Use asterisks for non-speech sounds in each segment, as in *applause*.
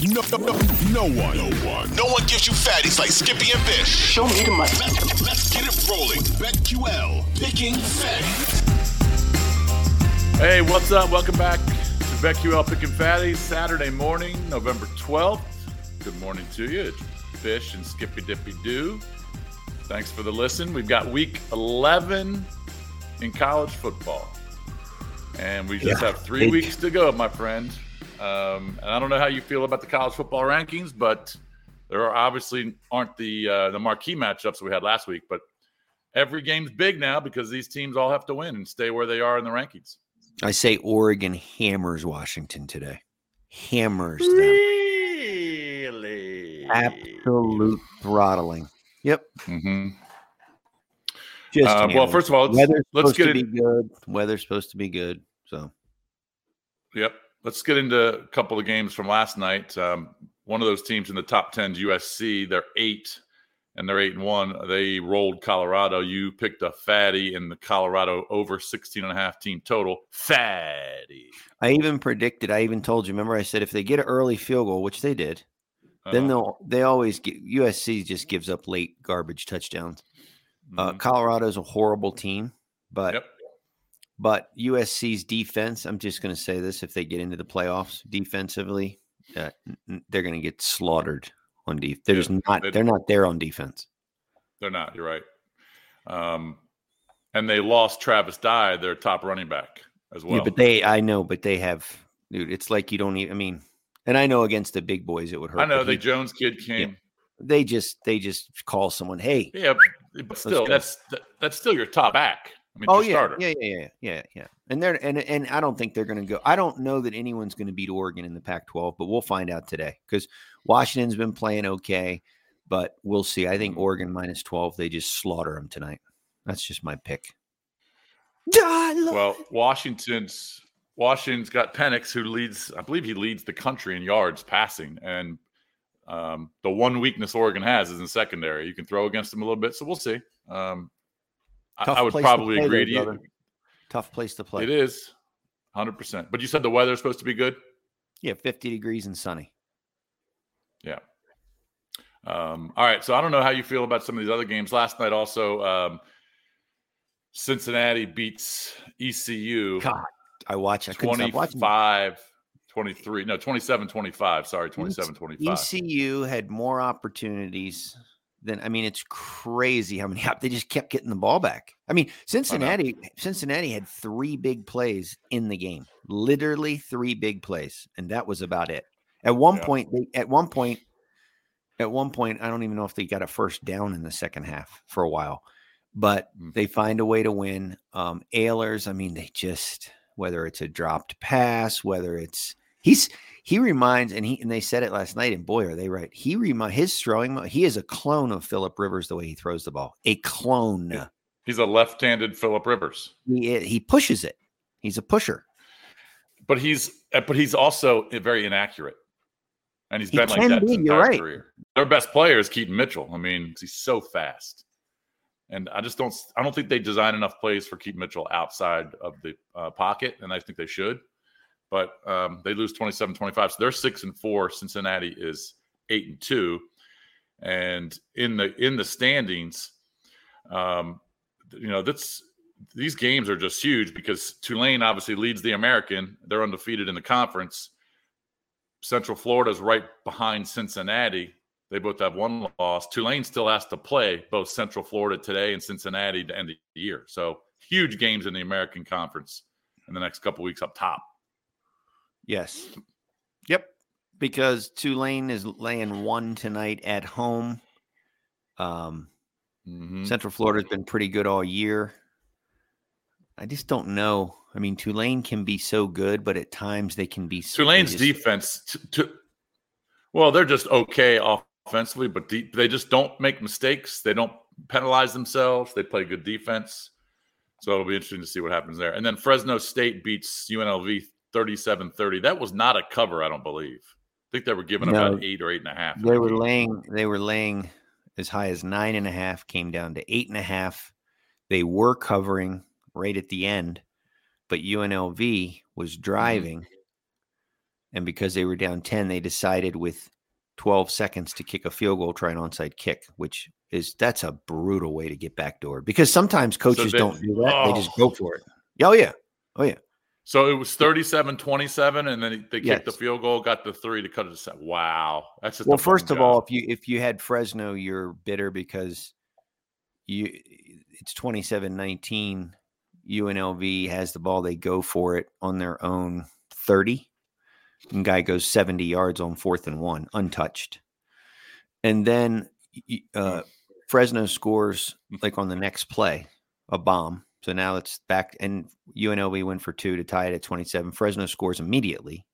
No, no, no, no one, no one, no one gives you fatties like Skippy and Bish. Show me the money. Let's, let's get it rolling. BetQL, picking fatties. Hey, what's up? Welcome back to BetQL Picking Fatties, Saturday morning, November 12th. Good morning to you. It's Bish and Skippy Dippy Doo. Thanks for the listen. We've got week 11 in college football. And we just Yeah. have three Eight. weeks to go, my friend. Um, and I don't know how you feel about the college football rankings, but there are obviously aren't the uh, the marquee matchups we had last week. But every game's big now because these teams all have to win and stay where they are in the rankings. I say Oregon hammers Washington today. Hammers them. Really? Absolute throttling. Yep. Mm-hmm. Just Uh, well, hammers. first of all, let's, weather's let's supposed get to in, be good. Weather's supposed to be good. So Yep. Let's get into a couple of games from last night. Um, one of those teams in the top 10 is USC. They're eight and they're eight and one. They rolled Colorado. You picked a fatty in the Colorado over 16 and a half team total. Fatty. I even predicted. I even told you. Remember, I said if they get an early field goal, which they did, then Uh, they'll they always get USC just gives up late garbage touchdowns. Uh, mhm. Colorado's a horrible team, but Yep. But USC's defense. I'm just going to say this: if they get into the playoffs defensively, uh, they're going to get slaughtered on defense. They're Yeah, just not. they- They're not there on defense. They're not. You're right. Um, and they lost Travis Dye, their top running back, as well. yeah, but they. I know, but they have. Dude, it's like you don't even. I mean, and I know against the big boys it would hurt. I know the he- Jones kid came. they just they just call someone. Hey, Yeah, but still, that's that, that's still your top back. I mean, Oh yeah, starter. yeah, yeah, yeah, yeah, yeah. And they're and and I don't think they're going to go. I don't know that anyone's going to beat Oregon in the Pac-12, but we'll find out today because Washington's been playing okay, but we'll see. I think Oregon minus twelve. They just slaughter them tonight. That's just my pick. Well, Washington's Washington's got Penix, who leads. I believe he leads the country in yards passing, and um, the one weakness Oregon has is in secondary. You can throw against them a little bit, so we'll see. Um, Tough I would place to probably agree to you. tough place to play. It is, hundred percent. But you said the weather's supposed to be good. Yeah, fifty degrees and sunny. Yeah. Um, all right. So I don't know how you feel about some of these other games. Last night, also, um, Cincinnati beats ECU. God, I watch. I couldn't stop watching. 25 23 no 27 25 sorry 27 25 ECU had more opportunities than I mean, it's crazy how many *laughs* they just kept getting the ball back. I mean, Cincinnati Cincinnati had three big plays in the game, literally three big plays, and that was about it. At one Yeah. point, they at one point, at one point, I don't even know if they got a first down in the second half for a while, but Mm. they find a way to win. Um, Ahlers, I mean, they just whether it's a dropped pass, whether it's he's he reminds and he and they said it last night and boy are they right. He remind his throwing he is a clone of philip rivers the way he throws the ball a clone. He's a left-handed philip rivers. He, he pushes it. He's a pusher. But he's uh, but he's also very inaccurate. And he's He been like that his be, you're entire right. career. Their best player is keaton mitchell. I mean he's so fast. And i just don't i don't think they design enough plays for keaton mitchell outside of the uh, pocket and i think they should but um, they lose 27-25 so they're six and four. Cincinnati is eight and two. And in the in the standings um, you know that's these games are just huge because tulane obviously leads the american. They're undefeated in the conference. Central Florida is right behind cincinnati. They both have one loss. Tulane still has to play both central florida today and cincinnati to end the year. So huge games in the american conference in the next couple weeks up top yes yep because tulane is laying one tonight at home um Mhm. central florida's been pretty good all year i just don't know i mean tulane can be so good but at times they can be Tulane's just- defense, t- t- well, they're just okay offensively, but de- they just don't make mistakes. They don't penalize themselves. They play good defense. So it'll be interesting to see what happens there. And then Fresno State beats UNLV 37 30. That was not a cover, I don't believe. I think they were given No. about eight or eight and a half. They were laying. They were laying as high as nine and a half. Came down to eight and a half. They were covering right at the end, but UNLV was mm-hmm. driving, and because they were down 10, they decided with 12 seconds to kick a field goal, try an onside kick, which is that's a brutal way to get backdoor because sometimes coaches they- don't do that. oh. They just go oh. for it. Oh yeah. Oh yeah. So it was 37-27, and then they kicked the field goal, got the three to cut it to seven. Wow, that's Well, first of job. all, if you if you had Fresno, you're bitter because you it's 27-19. UNLV has the ball, they go for it on their own 30. And guy goes 70 yards on fourth and one, untouched. And then uh, Fresno scores like on the next play, a bomb. So now it's back, and UNLV went for two to tie it at 27. Fresno scores immediately.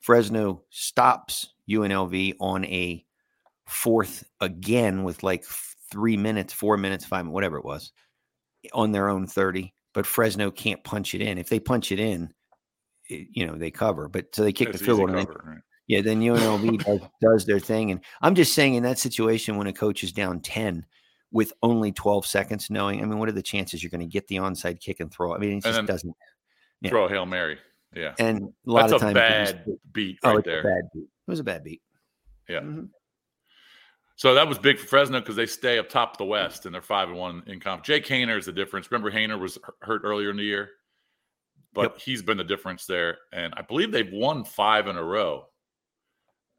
Fresno stops UNLV on a fourth again with like three minutes, four minutes, five, whatever it was, on their own 30. But Fresno can't punch it in. If they punch it in, it- you know, they cover. But so they kick It's the field goal. Cover, right? yeah, then UNLV does, does their thing. And I'm just saying, in that situation, when a coach is down 10 with only 12 seconds, knowing, I mean, what are the chances you're going to get the onside kick and throw? I mean, it just doesn't. Yeah. Throw a hail mary. Yeah, And a lot that's of times, bad beat oh, right it's there. a bad beat. It was a bad beat. Yeah. Mhm. So that was big for Fresno because they stay up top of the West and they're five and one in conference. Jake Haener is the difference. Remember, Haener was hurt earlier in the year, but Yep. he's been the difference there. And I believe they've won five in a row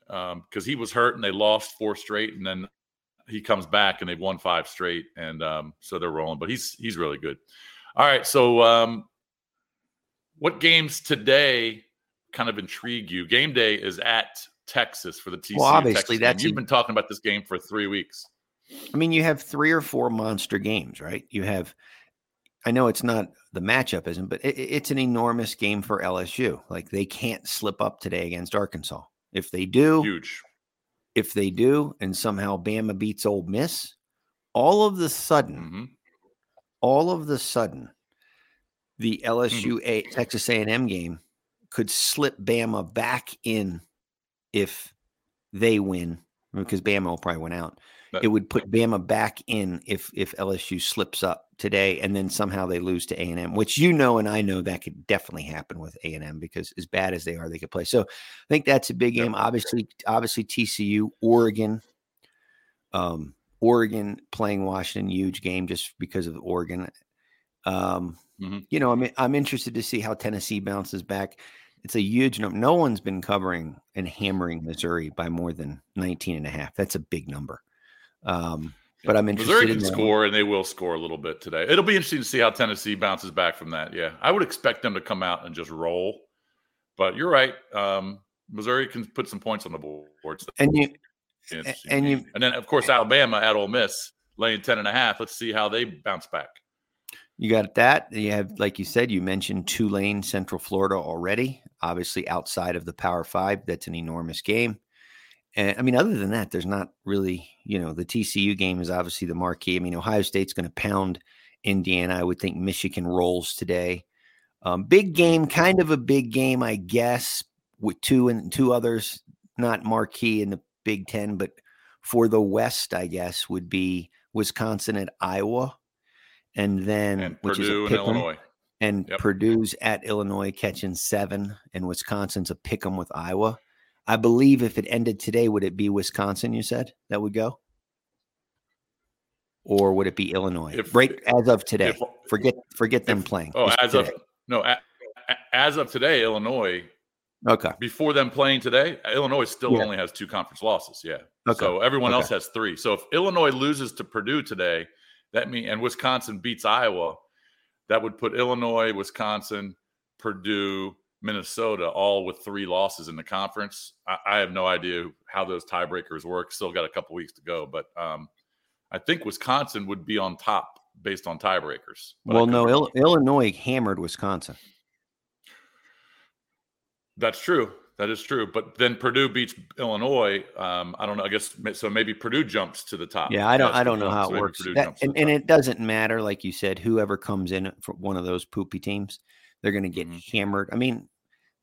because he was hurt and they lost four straight, and then he comes back and they've won five straight, and um, so they're rolling. But he's he's really good. All right, so um, what games today kind of intrigue you? Game day is at Texas for the TCU. Well, obviously, Texas that's you've a- been talking about this game for three weeks. I mean, you have three or four monster games, right? You have, I know it's not the matchup isn't, but it, it's an enormous game for LSU. Like they can't slip up today against Arkansas. If they do, Huge. If they do, and somehow Bama beats Ole Miss, all of the sudden, hmm all of the sudden, the Mm-hmm. LSU a, Texas A&M game could slip Bama back in if they win because Bama will probably win out. That- it would put Bama back in if if LSU slips up today and then somehow they lose to A&M, which you know and I know that could definitely happen with A&M because as bad as they are, they could play. So I think that's a big game. Obviously, obviously TCU, Oregon, um, Oregon playing Washington, huge game just because of Oregon. Um, Mhm. You know, I'm I'm interested to see how Tennessee bounces back. It's a huge number. No one's been covering and hammering Missouri by more than 19 and a half. That's a big number. Um, but I'm interested Missouri in can that score, and they will score a little bit today. It'll be interesting to see how Tennessee bounces back from that. Yeah, I would expect them to come out and just roll. But you're right. Um, Missouri can put some points on the board. So And you it's an interesting and you- and then of course Alabama at Ole Miss laying 10 and a half. Let's see how they bounce back. You got that. You have, like you said, you mentioned Tulane, Central Florida already. Obviously, outside of the Power Five, that's an enormous game. And I mean, other than that, there's not really, you know, the TCU game is obviously the marquee. I mean, Ohio State's going to pound Indiana. I would think Michigan rolls today. Um, big game, kind of a big game, I guess, with two and two others, not marquee in the Big Ten, but for the West, I guess, would be Wisconsin at Iowa. And then, And which Purdue is a pick 'em, Illinois. and Yep. Purdue's at Illinois catching seven, and Wisconsin's a pick 'em with Iowa. I believe if it ended today, would it be Wisconsin? You said that would go, or would it be Illinois? If- right as of today, if- forget forget them playing. Oh, as of today. no, a, a- as of today, Illinois okay, before them playing today, Illinois still Yeah. only has two conference losses. Yeah. Okay. So everyone Okay. else has three. So if Illinois loses to Purdue today, that mean and Wisconsin beats Iowa, that would put Illinois, Wisconsin, Purdue, Minnesota all with three losses in the conference. I, I have no idea how those tiebreakers work. Still got a couple weeks to go, but um, I think Wisconsin would be on top based on tiebreakers. well, no, Il- Illinois hammered Wisconsin. That's true. That is true. But then Purdue beats Illinois. Um, I don't know. I guess so. Maybe Purdue jumps to the top. Yeah, I don't, I don't know how So it works, That- and, and it doesn't matter, like you said, whoever comes in for one of those poopy teams, they're going to get Mhm. hammered. I mean,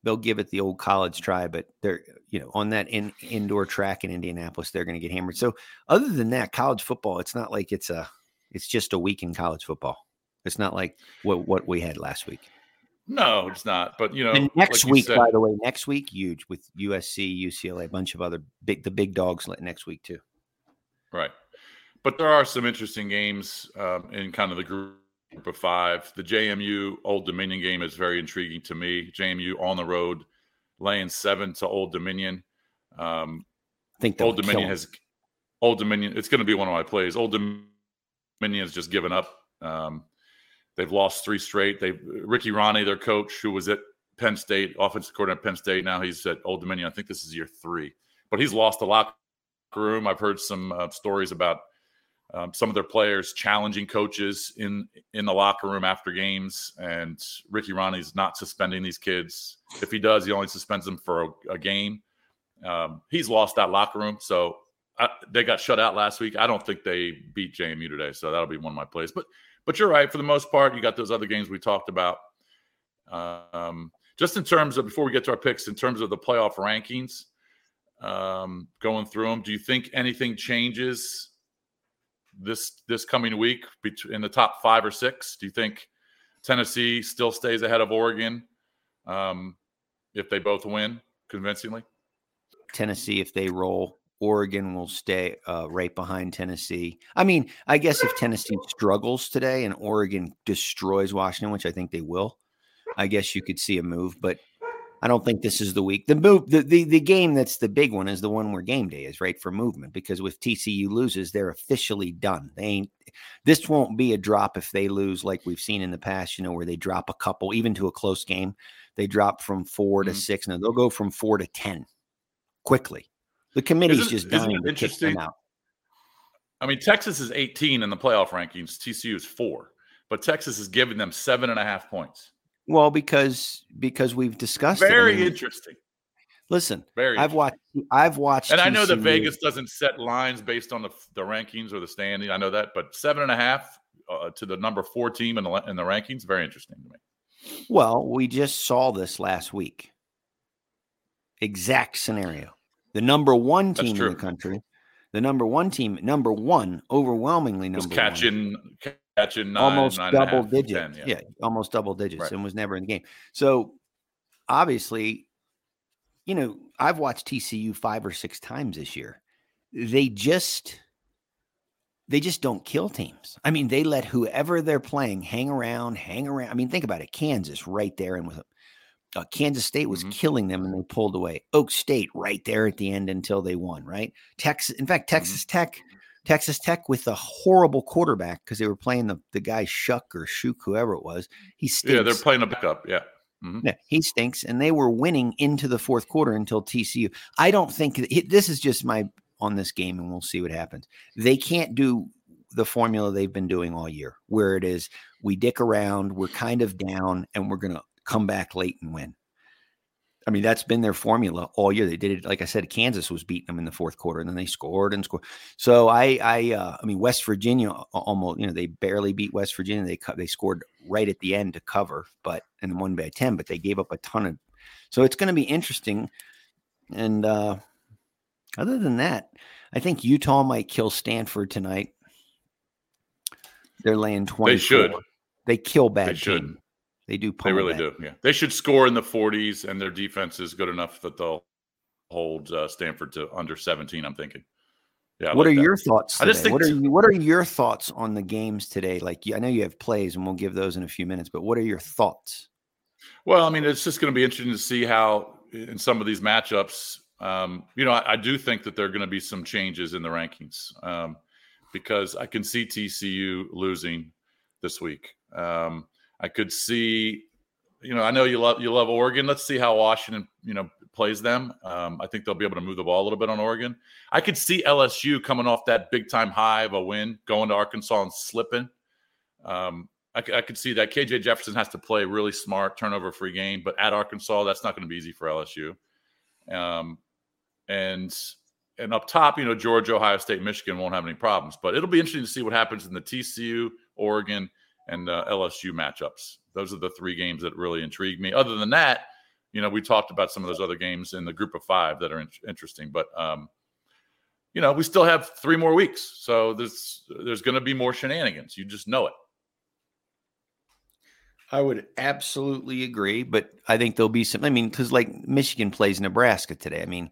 they'll give it the old college try, but they're you know on that in, indoor track in Indianapolis, they're going to get hammered. So other than that, college football, it's not like it's a, it's just a week in college football. It's not like what what we had last week. No, it's not. But you know, And next like week, said- by the way, next week huge with USC, UCLA, a bunch of other big the big dogs next week too. Right. But there are some interesting games um, in kind of the group of five. The JMU Old Dominion game is very intriguing to me. JMU on the road, laying seven to Old Dominion. Um, I think Old Dominion has Old Dominion. It's going to be one of my plays. Old Dominion has just given up. Um, they've lost three straight. They Ricky Rahne, their coach, who was at Penn State, offensive coordinator at Penn State. Now he's at Old Dominion. I think this is year three, but he's lost a locker room. I've heard some uh, stories about um, some of their players challenging coaches in in the locker room after games, and Ricky Rahne's not suspending these kids. If he does, he only suspends them for a, a game. Um, he's lost that locker room, so I, they got shut out last week. I don't think they beat JMU today, so that'll be one of my plays. But but you're right for the most part. You got those other games we talked about. Um, just in terms of before we get to our picks, in terms of the playoff rankings, um, going through them, do you think anything changes this this coming week in the top five or six? Do you think Tennessee still stays ahead of Oregon um, if they both win convincingly? Tennessee if they roll. Oregon will stay uh, right behind Tennessee. I mean, I guess if Tennessee struggles today and Oregon destroys Washington, which I think they will, I guess you could see a move. But I don't think this is the week. The move, the, the the game that's the big one is the one where game day is right for movement because with TCU loses, they're officially done. They ain't. This won't be a drop if they lose like we've seen in the past. You know, where they drop a couple, even to a close game, they drop from 4 to Mhm. six. Now they'll go from four to ten quickly. The committee's Isn't- just dying to kick interesting? them out. I mean, Texas is 18 in the playoff rankings. TCU is four, but Texas is giving them seven and a half points. Well, because because we've discussed it. I Very mean, interesting. Listen, Very. I've watched. I've watched, and I know that Vegas doesn't set lines based on the, the rankings or the standing. I know that, but seven and a half uh, to the number four team in the in the rankings, very interesting to me. Well, we just saw this last week. Exact scenario. The number one team in the country, the number one team, number one, overwhelmingly Was number one, catching catching nine, almost nine double half, 10, digits. yeah. yeah. almost double digits, Right. and was never in the game. So obviously, you know, I've watched TCU five or six times this year. They just they just don't kill teams. I mean, they let whoever they're playing hang around, hang around. I mean, think about it. Kansas right there, and with uh, Kansas State was Mhm. killing them, and they pulled away. Oak State right there at the end until they won. Right, Texas. In fact, Texas Tech, Texas Tech with a horrible quarterback because they were playing the the guy Shuck or Shook, whoever it was. He stinks. Yeah, they're playing a backup. Yeah. Mhm. Yeah, he stinks, and they were winning into the fourth quarter until TCU. I don't think that- this is just my on this game, and we'll see what happens. They can't do the formula they've been doing all year, where it is we dick around, we're kind of down, and we're going to come back late and win. I mean, that's been their formula all year. They did it, like I said, Kansas was beating them in the fourth quarter, and then they scored and scored. So I, I, uh, I mean, West Virginia almost, you know, they barely beat West Virginia. They cut, they scored right at the end to cover, but and won by ten. But they gave up a ton of. So it's going to be interesting. And uh, other than that, I think Utah might kill Stanford tonight. They're laying twenty. They should. They kill bad. They should. team. They do. They really do. Yeah, they should score in the 40s, and their defense is good enough that they'll hold uh, Stanford to under 17. I'm thinking. Yeah. What like are that. your thoughts? I just today? think what are you, what are your thoughts on the games today? Like I know you have plays, and we'll give those in a few minutes. But what are your thoughts? Well, I mean, it's just going to be interesting to see how in some of these matchups. Um, you know, I, I do think that there are going to be some changes in the rankings um, because I can see TCU losing this week. Um, I could see, you know, I know you love you love Oregon. Let's see how Washington, you know, plays them. Um, I think they'll be able to move the ball a little bit on Oregon. I could see LSU coming off that big time high of a win, going to Arkansas and slipping. Um, I, I could see that KJ Jefferson has to play really smart, turnover free game, but at Arkansas, that's not going to be easy for LSU. Um, and and up top, you know, Georgia, Ohio State, Michigan won't have any problems, but it'll be interesting to see what happens in the TCU, Oregon, and uh, LSU matchups. Those are the three games that really intrigue me. Other than that, you know, we talked about some of those other games in the group of five that are in- interesting, but um, you know, we still have three more weeks, so there's there's going to be more shenanigans. You just know it. I would absolutely agree, but I think there'll be some. I mean, because like Michigan plays Nebraska today. I mean,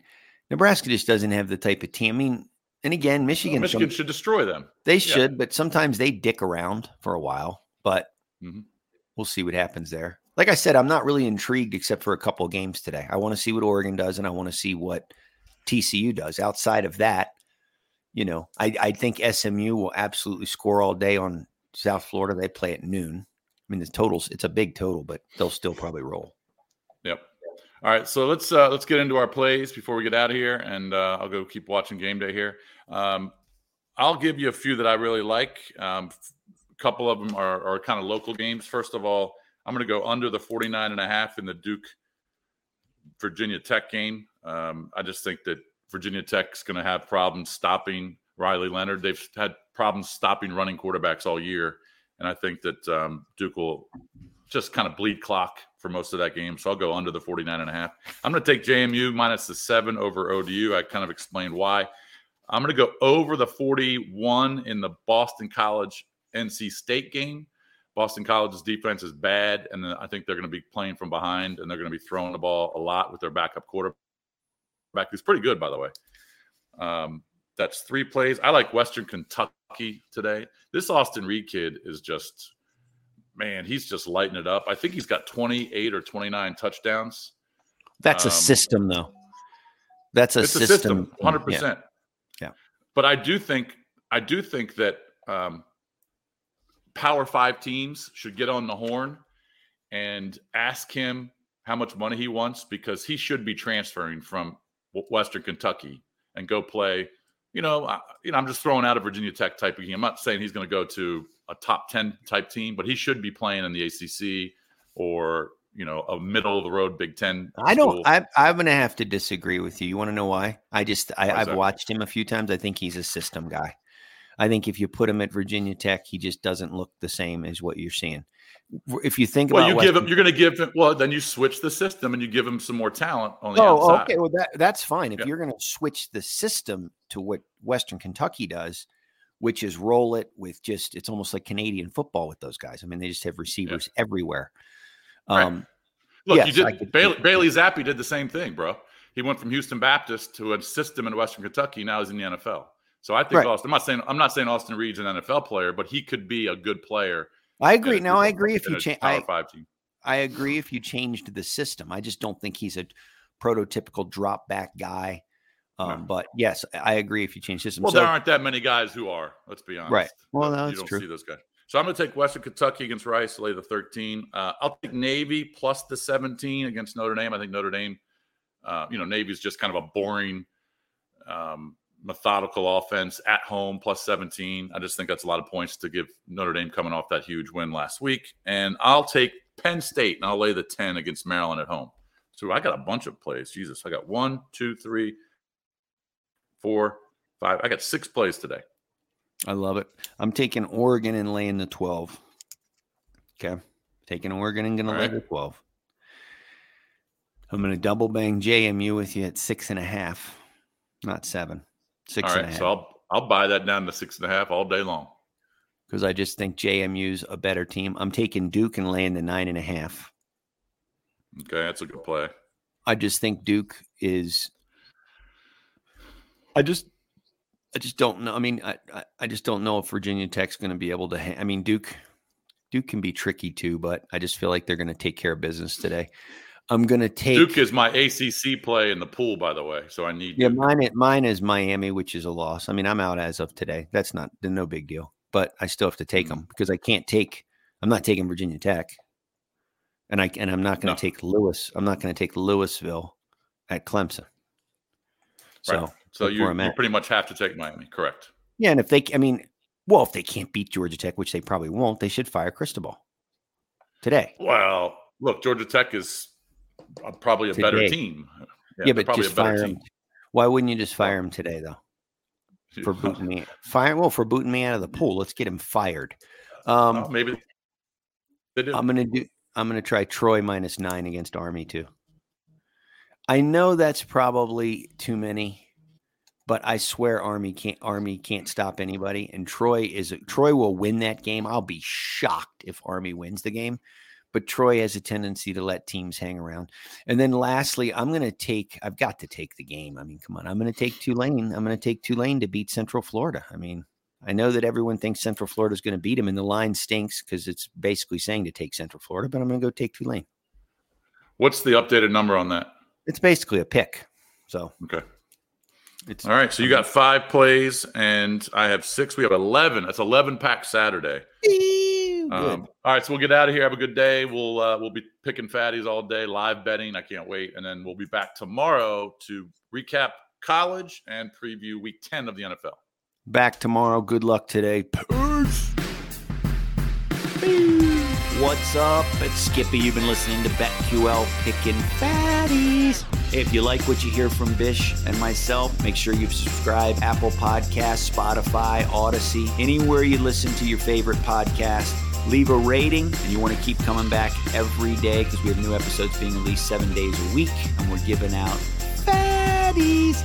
Nebraska just doesn't have the type of team. I mean, and again, Michigan, Well, Michigan some- should destroy them. they should, but sometimes they dick around for a while. But Mhm. we'll see what happens there. Like I said, I'm not really intrigued except for a couple of games today. I want to see what Oregon does, and I want to see what TCU does. Outside of that, you know, I, I think SMU will absolutely score all day on South Florida. They play at noon. I mean, the totals, it's a big total, but they'll still probably roll. Yep. All right, so let's uh, let's get into our plays before we get out of here, and uh, I'll go keep watching game day here. Um, I'll give you a few that I really like. Um, a couple of them are, are kind of local games. First of all, I'm going to go under the 49 and a half in the Duke Virginia Tech game. Um, I just think that Virginia Tech's going to have problems stopping Riley Leonard. They've had problems stopping running quarterbacks all year, and I think that um, Duke will just kind of bleed clock for most of that game. So I'll go under the 49 and a half. I'm going to take JMU minus the seven over ODU. I kind of explained why. I'm going to go over the 41 in the Boston College NC State game. Boston College's defense is bad, and I think they're going to be playing from behind, and they're going to be throwing the ball a lot with their backup quarterback, who's pretty good, by the way. Um, that's three plays. I like Western Kentucky today. This Austin Reed kid is just, man, he's just lighting it up. I think he's got 28 or 29 touchdowns. That's a Um, system, though. That's a it's system. a system, hundred percent. Yeah. But I do think I do think that um, Power Five teams should get on the horn and ask him how much money he wants because he should be transferring from Western Kentucky and go play. You know, I, you know, I'm just throwing out a Virginia Tech type of game. I'm not saying he's going to go to a top ten type team, but he should be playing in the ACC or you know a middle of the road Big Ten. I don't. school. I, I'm going to have to disagree with you. You want to know why? I just I, I've watched him a few times. I think he's a system guy. I think if you put him at Virginia Tech, he just doesn't look the same as what you're seeing. If you think Well, about you give him. You're going to give him. Well, then you switch the system and you give him some more talent on the outside. Oh, outside. okay. Well, that that's fine. If Yeah. you're going to switch the system to what Western Kentucky does, which is roll it with just it's almost like Canadian football with those guys. I mean, they just have receivers everywhere. Right. Um, Look, Yes, you did. could- Bailey, Bailey Zappe did the same thing, bro. He went from Houston Baptist to a system in Western Kentucky. Now he's in the NFL. So I think Right. Austin. I'm not saying I'm not saying Austin Reed's an NFL player, but he could be a good player. I agree. Now, I agree if you change. Power I, Five team. I agree if you changed the system. I just don't think he's a prototypical drop back guy. Um, No. But yes, I agree if you change system. Well, so, there aren't that many guys who are. Let's be honest. Right. Well, no, you that's don't true. see those guys. So I'm going to take Western Kentucky against Rice, lay the 13. Uh, I'll take Navy plus the 17 against Notre Dame. I think Notre Dame, uh, you know, Navy's just kind of a boring, um, methodical offense at home plus 17. I just think that's a lot of points to give Notre Dame coming off that huge win last week. And I'll take Penn State and I'll lay the 10 against Maryland at home. So I got a bunch of plays. Jesus, I got one, two, three, four, five. I got six plays today. I love it. I'm taking Oregon and laying the 12. Okay. Taking Oregon and going to lay right. the 12. I'm going to double bang JMU with you at six and a half, not seven. Six All half. so I'll I'll buy that down to six and a half all day long. Because I just think JMU's a better team. I'm taking Duke and laying the nine and a half. Okay, that's a good play. I just think Duke is. I just, I just don't know. I mean, I, I, I just don't know if Virginia Tech's going to be able to. Ha- I mean, Duke, Duke can be tricky too, but I just feel like they're going to take care of business today. I'm going to take Duke is my ACC play in the pool, by the way. So I need Yeah, Duke. mine is, mine is Miami, which is a loss. I mean, I'm out as of today. That's not no big deal, but I still have to take them mm. because I can't take. I'm not taking Virginia Tech, and I and I'm not going No. to take Lewis. I'm not going to take Louisville at Clemson. So Right. So you, you pretty much have to take Miami. Correct. yeah, and if they, I mean, well, if they can't beat Georgia Tech, which they probably won't, they should fire Cristobal today. Well, look, Georgia Tech is probably a better team. Yeah, they're but probably just a better fire him. Why wouldn't you just fire him today, though? *laughs* For booting me, fire well for booting me out of the pool. Let's get him fired. Um, maybe. I'm gonna do. I'm gonna try Troy minus nine against Army too. I know that's probably too many, but I swear Army can't. Army can't stop anybody, and Troy is. Troy will win that game. I'll be shocked if Army wins the game, but Troy has a tendency to let teams hang around. And then lastly, I'm going to take, I've got to take the game. I mean, come on, I'm going to take Tulane. I'm going to take Tulane to beat Central Florida. I mean, I know that everyone thinks Central Florida is going to beat them, and the line stinks because it's basically saying to take Central Florida, but I'm going to go take Tulane. What's the updated number on that? It's basically a pick. So, okay. It's, All right. So you got five plays, and I have six. We have 11. That's 11 pack Saturday. Um, all right. So we'll get out of here. Have a good day. We'll uh, we'll be picking fatties all day, live betting. I can't wait. And then we'll be back tomorrow to recap college and preview week 10 of the NFL. Back tomorrow. Good luck today. Peace. What's up? It's Skippy. You've been listening to BetQL Picking Fatties. If you like what you hear from Bish and myself, make sure you subscribe Apple Podcasts, Spotify, Audacy, anywhere you listen to your favorite podcast. Leave a rating, and you want to keep coming back every day because we have new episodes being released seven days a week, and we're giving out fatties